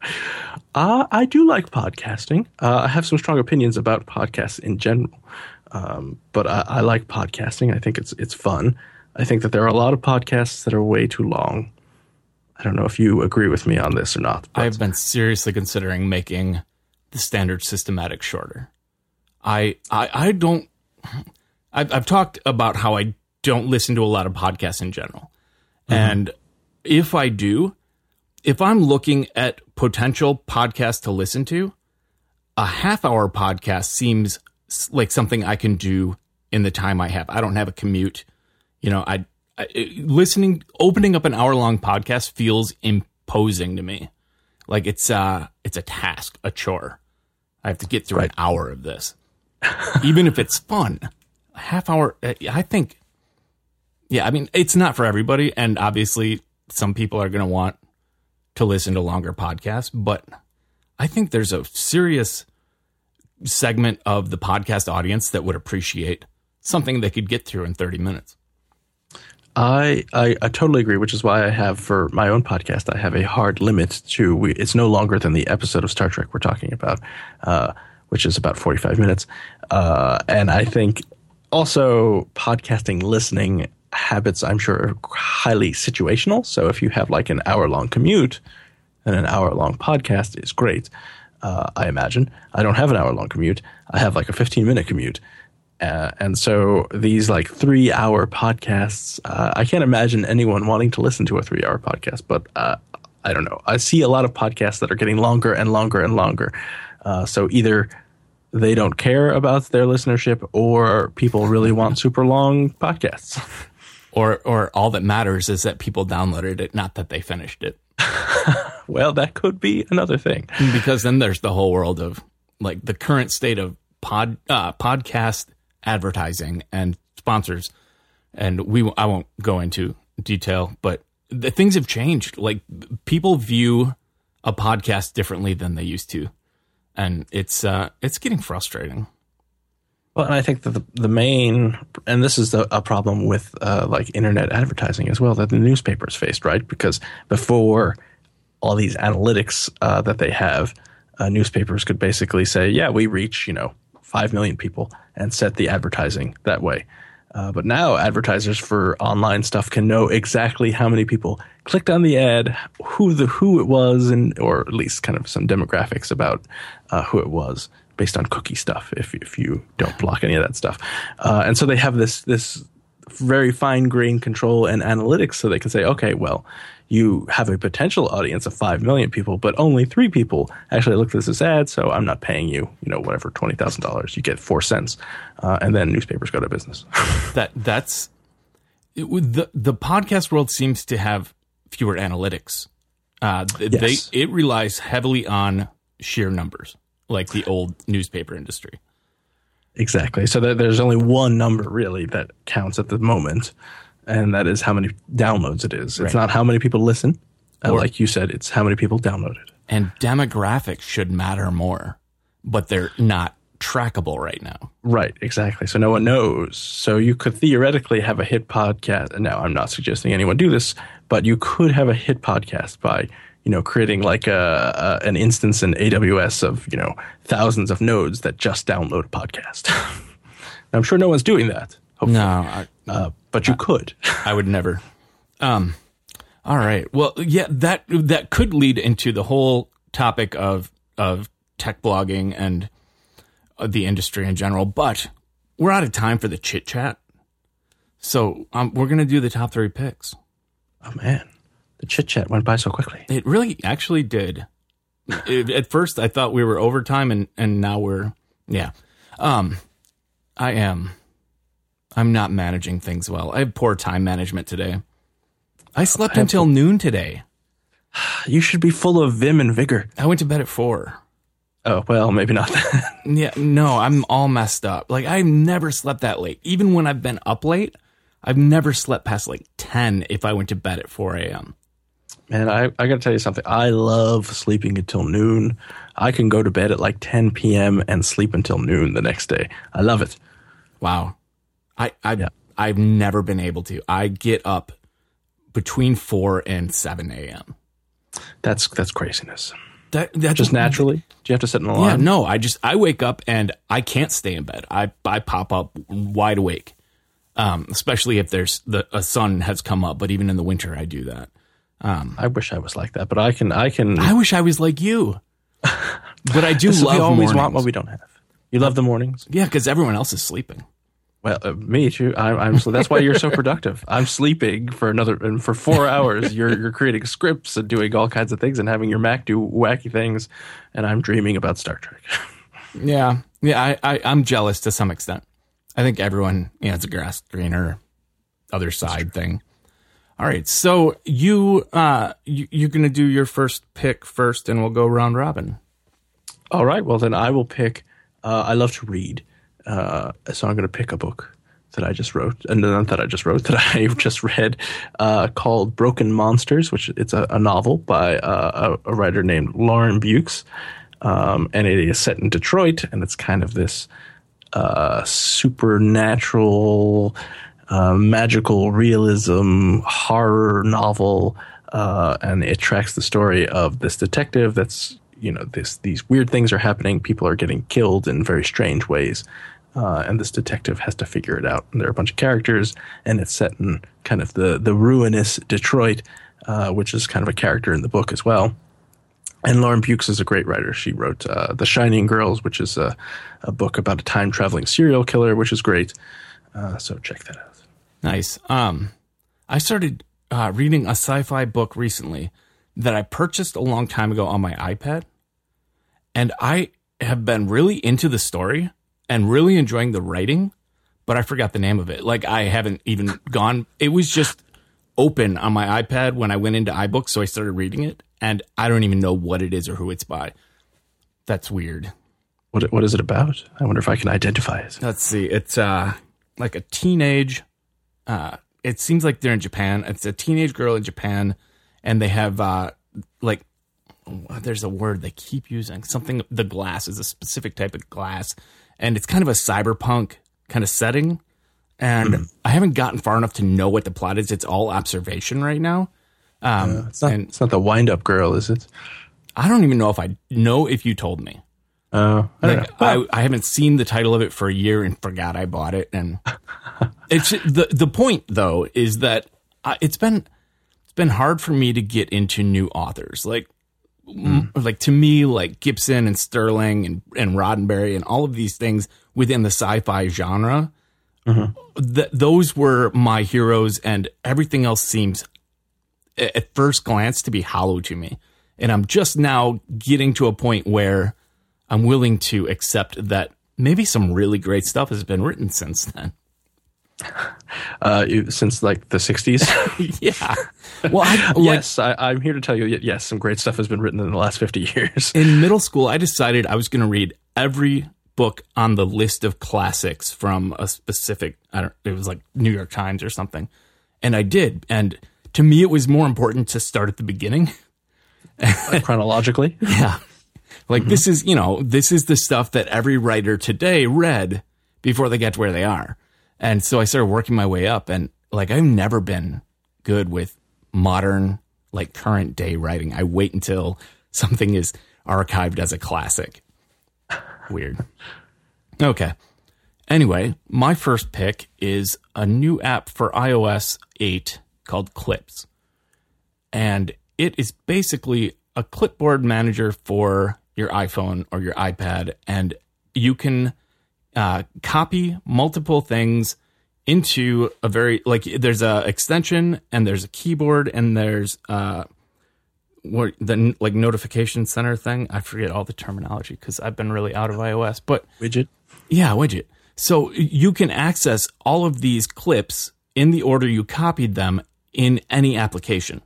I do like podcasting. Uh, I have some strong opinions about podcasts in general, um, but I, I, like podcasting. I think it's it's fun. I think that there are a lot of podcasts that are way too long. I don't know if you agree with me on this or not. I've been seriously considering making the standard systematic shorter. I I, I don't. I've, I've talked about how I don't listen to a lot of podcasts in general, mm-hmm. and if I do, if I'm looking at potential podcasts to listen to, a half hour podcast seems like something I can do in the time I have. I don't have a commute. You know, I, I listening opening up an hour long podcast feels imposing to me. Like it's uh it's a task, a chore. I have to get through right. an hour of this. Even if it's fun. A half hour I think yeah, I mean, it's not for everybody and obviously some people are going to want to listen to longer podcasts, but I think there's a serious segment of the podcast audience that would appreciate something they could get through in 30 minutes. I, I, I totally agree, which is why I have for my own podcast, I have a hard limit to we, it's no longer than the episode of Star Trek we're talking about, uh, which is about 45 minutes. Uh, and I think also podcasting listening habits, I'm sure, are highly situational. So if you have like an hour long commute, then an hour long podcast is great. Uh, I imagine. I don't have an hour long commute. I have like a 15 minute commute. Uh, and so these like three hour podcasts, uh, I can't imagine anyone wanting to listen to a three hour podcast, but uh, I don't know. I see a lot of podcasts that are getting longer and longer and longer. Uh, so either they don't care about their listenership or people really want super long podcasts. or or all that matters is that people downloaded it, not that they finished it. well, that could be another thing. Because then there's the whole world of like the current state of pod uh, podcast advertising and sponsors, and we I won't go into detail, but the things have changed. Like people view a podcast differently than they used to, and it's uh, it's getting frustrating. Well, and I think that the, the main, and this is a, a problem with uh, like internet advertising as well, that the newspapers faced, right? Because before all these analytics uh, that they have, uh, newspapers could basically say, yeah, we reach, you know, 5 million people and set the advertising that way. Uh, but now advertisers for online stuff can know exactly how many people clicked on the ad, who the who it was, and or at least kind of some demographics about uh, who it was based on cookie stuff if if you don't block any of that stuff. Uh, and so they have this this very fine grained control and analytics, so they can say, okay, well, you have a potential audience of five million people, but only three people actually look at this as ad, so I'm not paying you, you know, whatever twenty thousand dollars. You get four cents, uh, and then newspapers go to business. that that's it, the the podcast world seems to have fewer analytics. Uh, yes. They it relies heavily on sheer numbers like the old newspaper industry. Exactly. So there's only one number really that counts at the moment, and that is how many downloads it is. Right. It's not how many people listen. Uh, or, like you said, it's how many people download it. And demographics should matter more, but they're not trackable right now. Right, exactly. So no one knows. So you could theoretically have a hit podcast. And now I'm not suggesting anyone do this, but you could have a hit podcast by you know, creating like a, a, an instance in AWS of you know thousands of nodes that just download a podcast. I'm sure no one's doing that. Hopefully. No, I, uh, but you I, could. I would never. Um, all right. Well, yeah, that that could lead into the whole topic of of tech blogging and uh, the industry in general. But we're out of time for the chit chat, so um, we're gonna do the top three picks. Oh man, the chit chat went by so quickly. It really actually did. it, at first, I thought we were overtime, and and now we're yeah. Um, I am. I'm not managing things well. I have poor time management today. I slept I until noon today. You should be full of vim and vigor. I went to bed at four. Oh, well, maybe not yeah, no, I'm all messed up. Like, I've never slept that late. Even when I've been up late, I've never slept past like 10 if I went to bed at 4 a.m. Man, I, I got to tell you something. I love sleeping until noon. I can go to bed at like 10 p.m. and sleep until noon the next day. I love it. Wow. I, I, yeah. I've never been able to. I get up between 4 and 7 a.m. That's that's craziness. That that just naturally. Do you have to set an alarm? Yeah, no. I just I wake up and I can't stay in bed. I I pop up wide awake, um, especially if there's the a sun has come up. But even in the winter, I do that. Um, I wish I was like that, but I can I can. I wish I was like you. but I do love. We always mornings. want what we don't have. You love the mornings? Yeah, because everyone else is sleeping. Well, uh, me too. I'm, I'm so that's why you're so productive. I'm sleeping for another and for four hours. You're you're creating scripts and doing all kinds of things and having your Mac do wacky things, and I'm dreaming about Star Trek. yeah, yeah. I, I am jealous to some extent. I think everyone, you know, it's a grass greener, other side thing. All right, so you uh you, you're gonna do your first pick first, and we'll go round robin. All right. Well, then I will pick. Uh, I love to read. Uh, so I'm going to pick a book that I just wrote, and not that I just wrote, that I just read, uh, called Broken Monsters, which it's a, a novel by uh, a, a, writer named Lauren Beukes, um, and it is set in Detroit, and it's kind of this uh, supernatural, uh, magical realism horror novel, uh, and it tracks the story of this detective that's you know this these weird things are happening. People are getting killed in very strange ways uh, and this detective has to figure it out. And there are a bunch of characters, and it's set in kind of the the ruinous Detroit, uh, which is kind of a character in the book as well. And Lauren Beukes is a great writer. She wrote uh, The Shining Girls, which is a, a book about a time traveling serial killer, which is great. Uh, so check that out. Nice. Um, I started uh, reading a sci fi book recently that I purchased a long time ago on my iPad. And I have been really into the story and really enjoying the writing, but I forgot the name of it. Like I haven't even gone. It was just open on my iPad when I went into iBooks, so I started reading it, and I don't even know what it is or who it's by. That's weird. What what is it about? I wonder if I can identify it. Let's see. It's uh like a teenage. Uh, it seems like they're in Japan. It's a teenage girl in Japan, and they have uh like there's a word they keep using something. The glass is a specific type of glass and it's kind of a cyberpunk kind of setting. And mm. I haven't gotten far enough to know what the plot is. It's all observation right now. Um, uh, it's, not, and, it's not the Windup Girl, is it? I don't even know if I know if you told me. Oh, uh, I, like, I, I, haven't seen the title of it for a year and forgot I bought it. And it's the the point though is that I, it's been it's been hard for me to get into new authors. Like mm. like to me, like Gibson and Sterling and, and Roddenberry and all of these things within the sci-fi genre, mm-hmm. th- those were my heroes, and everything else seems at first glance to be hollow to me. And I'm just now getting to a point where I'm willing to accept that maybe some really great stuff has been written since then. Uh, since like the 60s. yeah. Well, I, like, yes, I, am here to tell you, yes, some great stuff has been written in the last 50 years. In middle school, I decided I was going to read every book on the list of classics from a specific, I don't, it was like New York Times or something. And I did. And to me, it was more important to start at the beginning. Chronologically? yeah. Like mm-hmm. this is, you know, this is the stuff that every writer today read before they get to where they are. And so I started working my way up and like I've never been good with modern like current day writing. I wait until something is archived as a classic. Weird. Okay. Anyway, my first pick is a new app for iOS 8 called Clips. And it is basically a clipboard manager for your iPhone or your iPad. And you can uh, copy multiple things into a very like there's a extension and there's a keyboard and there's uh what the like notification center thing. I forget all the terminology because i've been really out of ios but widget? Yeah widget. So you can access all of these clips in the order you copied them in any application.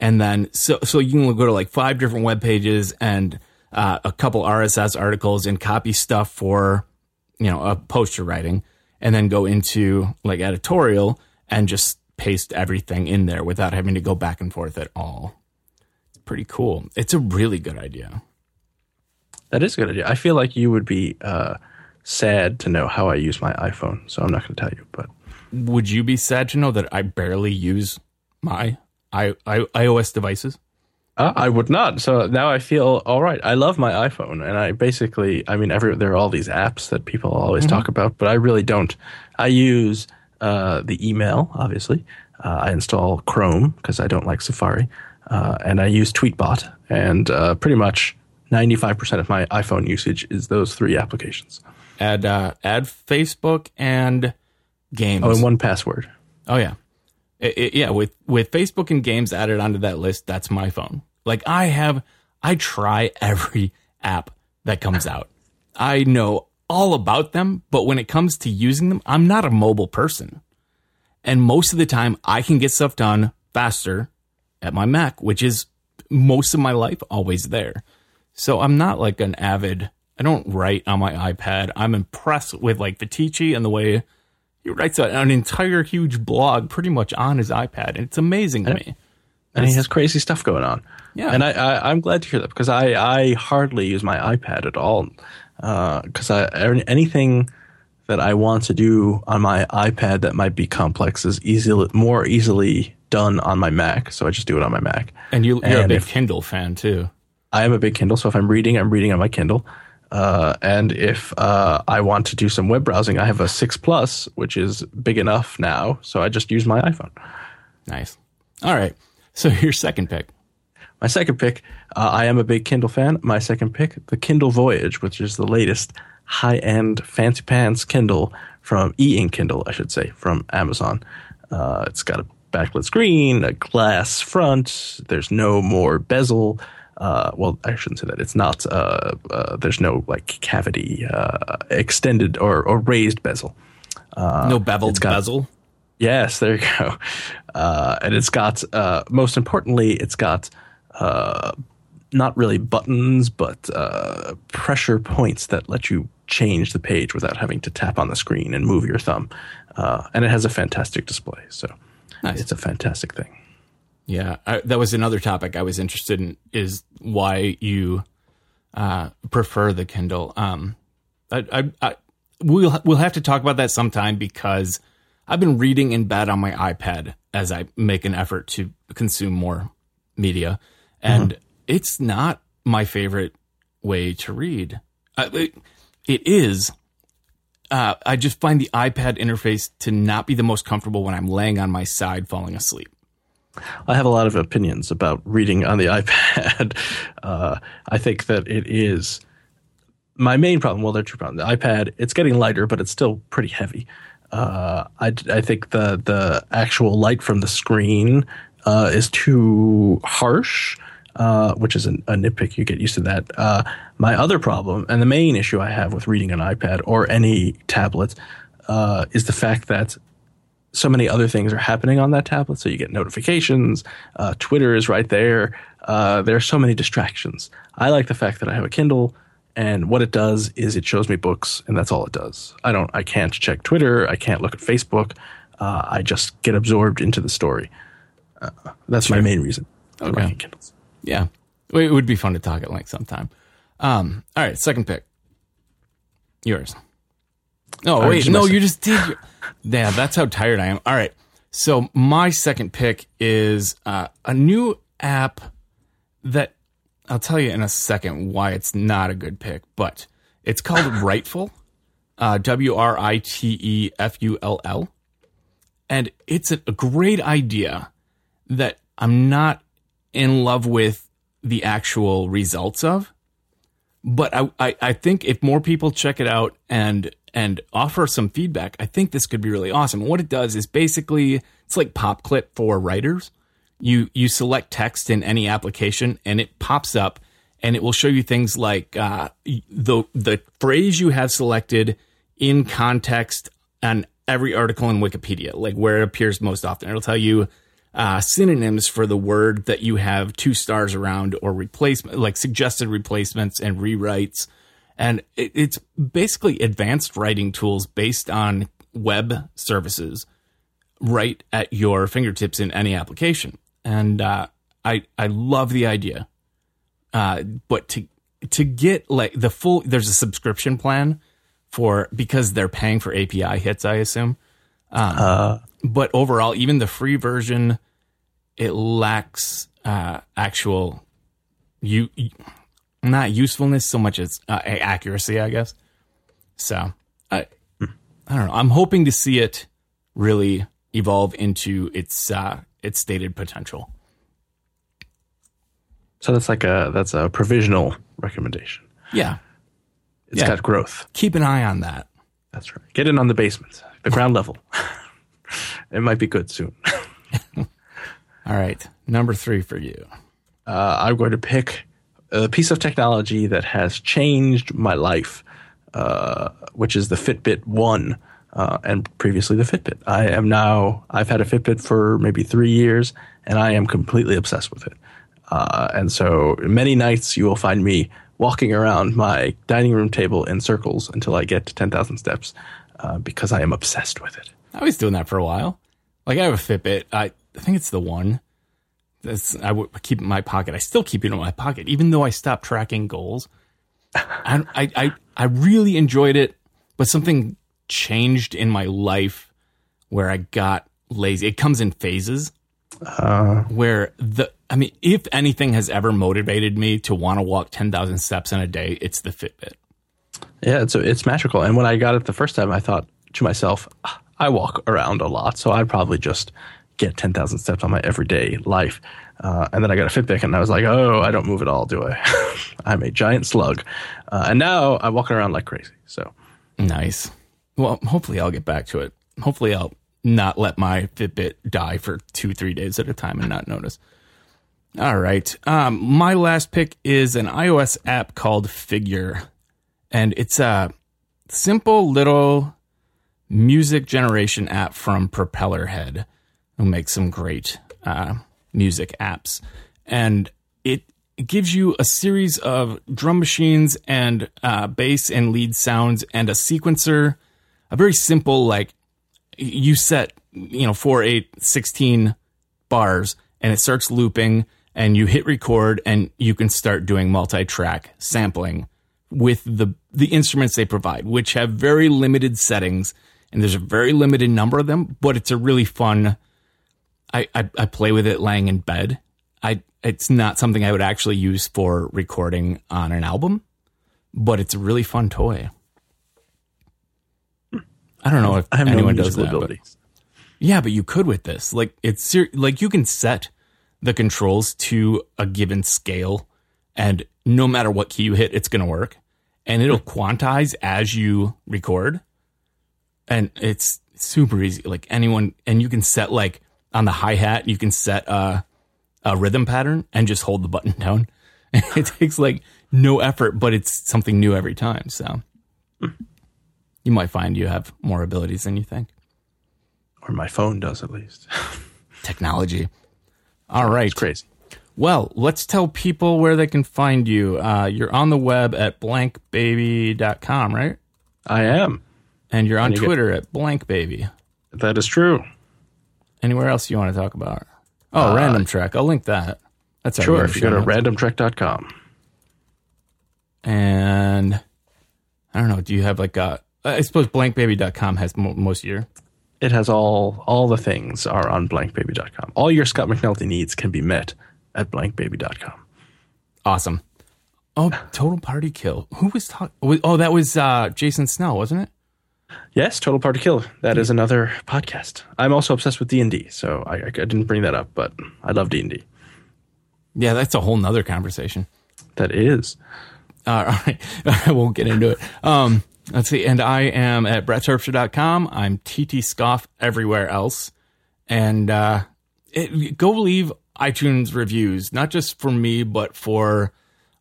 And then so so you can go to like five different web pages and uh, a couple rss articles and copy stuff for you know a post you're writing and then go into like editorial and just paste everything in there without having to go back and forth at all. It's pretty cool. It's a really good idea. That is a good idea. I feel like you would be uh, sad to know how I use my iPhone, so I'm not going to tell you. But would you be sad to know that I barely use my I, I, iOS devices? Uh, I would not. So now I feel all right. I love my iPhone, and I basically, I mean, every there are all these apps that people always mm-hmm. talk about, but I really don't. I use uh, the email, obviously. Uh, I install Chrome because I don't like Safari, uh, and I use Tweetbot, and uh, pretty much ninety five percent of my iPhone usage is those three applications. Add uh, add Facebook and games. Oh, and 1Password. Oh yeah. It, it, yeah, with with Facebook and games added onto that list, that's my phone. Like I have, I try every app that comes out. I know all about them, but when it comes to using them, I'm not a mobile person. And most of the time, I can get stuff done faster at my Mac, which is most of my life always there. So I'm not like an avid, I don't write on my iPad. I'm impressed with like Viticci and the way he writes an entire huge blog pretty much on his iPad. And it's amazing to me. And he has crazy stuff going on. Yeah. And I, I, am glad to hear that because I, I hardly use my iPad at all. Because uh, I anything that I want to do on my iPad that might be complex is easily more easily done on my Mac. So I just do it on my Mac. And you, are a big if, Kindle fan too. I am a big Kindle. So if I'm reading, I'm reading on my Kindle. Uh, and if uh, I want to do some web browsing, I have a six plus, which is big enough now. So I just use my iPhone. Nice. All right. So your second pick. My second pick, uh, I am a big Kindle fan. My second pick, the Kindle Voyage, which is the latest high end fancy pants Kindle from e ink Kindle, I should say, from Amazon. Uh, it's got a backlit screen, a glass front. There's no more bezel. Uh, well, I shouldn't say that. It's not. Uh, uh, there's no like cavity uh, extended or, or raised bezel. no beveled got, bezel. Yes, there you go. and it's got. most importantly, it's got uh, not really buttons, but uh, pressure points that let you change the page without having to tap on the screen and move your thumb. Uh, and it has a fantastic display. So nice. it's a fantastic thing. Yeah, I, that was another topic I was interested in is why you uh, prefer the Kindle. Um, I, I, I, we'll we'll have to talk about that sometime because I've been reading in bed on my iPad as I make an effort to consume more media and mm-hmm. it's not my favorite way to read. Uh, it, it is. Uh, I just find the iPad interface to not be the most comfortable when I'm laying on my side falling asleep. I have a lot of opinions about reading on the iPad. Uh, I think that it is my main problem. Well, there are two problems. The iPad, it's getting lighter, but it's still pretty heavy. Uh, I, I think the the actual light from the screen uh, is too harsh uh, which is an, a nitpick. You get used to that. Uh, my other problem, and the main issue I have with reading an iPad or any tablet, uh, is the fact that so many other things are happening on that tablet. So you get notifications. Uh, Twitter is right there. Uh, there are so many distractions. I like the fact that I have a Kindle, and what it does is it shows me books, and that's all it does. I don't. I can't check Twitter. I can't look at Facebook. I just get absorbed into the story. that's sure. my main reason. Okay. Yeah. It would be fun to talk at length sometime. Um, all right, second pick. Yours. Oh, wait. No, you just did. Your, yeah, that's how tired I am. All right. So, my second pick is uh, a new app that I'll tell you in a second why it's not a good pick, but it's called Writefull, uh, W R I T E F U L L. and it's a, a great idea that I'm not in love with the actual results of. But I, I, I think if more people check it out and and offer some feedback, I think this could be really awesome. what it does is basically it's like PopClip for writers. You you select text in any application and it pops up and it will show you things like uh, the the phrase you have selected in context on every article in Wikipedia, like where it appears most often. It'll tell you uh, synonyms for the word that you have two stars around or replacement, like suggested replacements and rewrites. And it, it's basically advanced writing tools based on web services right at your fingertips in any application. And uh, I I love the idea. Uh, but to to get like the full, there's a subscription plan for because they're paying for API hits, I assume. Um, uh, but overall, even the free version, it lacks uh, actual you not usefulness so much as uh, accuracy, I guess. So I I don't know. I'm hoping to see it really evolve into its uh, its stated potential. So that's like a that's a provisional recommendation. Yeah, it's yeah. got growth. Keep an eye on that. That's right. Get in on the basement, the ground level. it might be good soon. All right, number three for you. Uh, I'm going to pick a piece of technology that has changed my life, uh, which is the Fitbit One. Uh, and previously the Fitbit. I am now, I've had a Fitbit for maybe three years and I am completely obsessed with it. Uh, and so many nights you will find me walking around my dining room table in circles until I get to 10,000 steps uh, because I am obsessed with it. I was doing that for a while. Like I have a Fitbit. I, I think it's the one. That's I would keep in my pocket. I still keep it in my pocket, even though I stopped tracking goals. I, I, I, I really enjoyed it, but something changed in my life where I got lazy. It comes in phases. Uh, where the I mean, if anything has ever motivated me to want to walk ten thousand steps in a day, it's the Fitbit. Yeah, it's it's magical. And when I got it the first time, I thought to myself, I walk around a lot, so I'd probably just get ten thousand steps on my everyday life. Uh, and then I got a Fitbit, and I was like, oh, I don't move at all, do I? I'm a giant slug. Uh, and now I'm walking around like crazy. So nice. Well, hopefully I'll get back to it. Hopefully I'll not let my Fitbit die for two, three days at a time and not notice. All right. Um, my last pick is an iOS app called Figure, and it's a simple little music generation app from Propellerhead, who makes some great uh, music apps. And it gives you a series of drum machines and uh, bass and lead sounds and a sequencer, a very simple, like you set, you know, 4, 8, 16 bars, and it starts looping and you hit record and you can start doing multi-track sampling with the the instruments they provide, which have very limited settings and there's a very limited number of them, but it's a really fun. I, I, I play with it laying in bed. I it's not something I would actually use for recording on an album, but it's a really fun toy. I don't know if anyone no does that. But, yeah, but you could with this. Like it's like you can set the controls to a given scale and no matter what key you hit, it's going to work and it'll quantize as you record. And it's super easy. Like anyone, and you can set like on the hi hat, you can set a, a rhythm pattern and just hold the button down. it takes like no effort, but it's something new every time. So you might find you have more abilities than you think. Or my phone does at least. Technology. All right. It's crazy. Well, let's tell people where they can find you. Uh, you're on the web at blankbaby.com, right? I am. And you're on and you Twitter get... at blankbaby. That is true. Anywhere else you want to talk about? Oh, uh, Random Trek. I'll link that. That's sure. If you go to randomtrek.com. And I don't know. Do you have like a? I suppose blankbaby.com has most of your it has all all the things are on blankbaby.com. All your Scott McNulty needs can be met at blankbaby.com. Awesome. Oh, total party kill. Who was talking? Oh, that was uh, Jason Snell, wasn't it? Yes, Total Party Kill. That is another podcast. I'm also obsessed with D and D, so I, I, didn't bring that up, but I love D and D. Yeah, that's a whole nother conversation. That is. Uh, all right, I won't get into it. Um, let's see. And I am at brettterpstra.com. I'm TT Scoff everywhere else. And uh, it, go leave iTunes reviews, not just for me, but for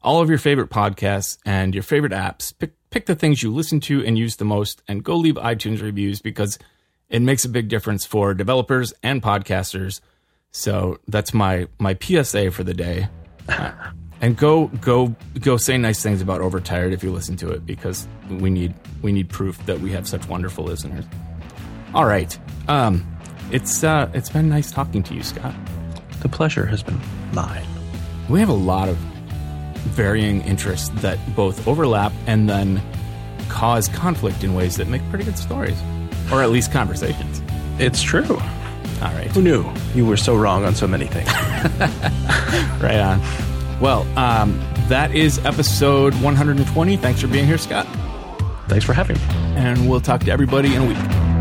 all of your favorite podcasts and your favorite apps. Pick pick the things you listen to and use the most, and go leave iTunes reviews because it makes a big difference for developers and podcasters. So that's my my PSA for the day. Uh, and go go go say nice things about Overtired if you listen to it because we need we need proof that we have such wonderful listeners. All right, um, it's uh, it's been nice talking to you, Scott. The pleasure has been mine. We have a lot of varying interests that both overlap and then cause conflict in ways that make pretty good stories, or at least conversations. It's true. All right. Who knew you were so wrong on so many things? right on. Well, um, that is episode 120. Thanks for being here, Scott. Thanks for having me. And we'll talk to everybody in a week.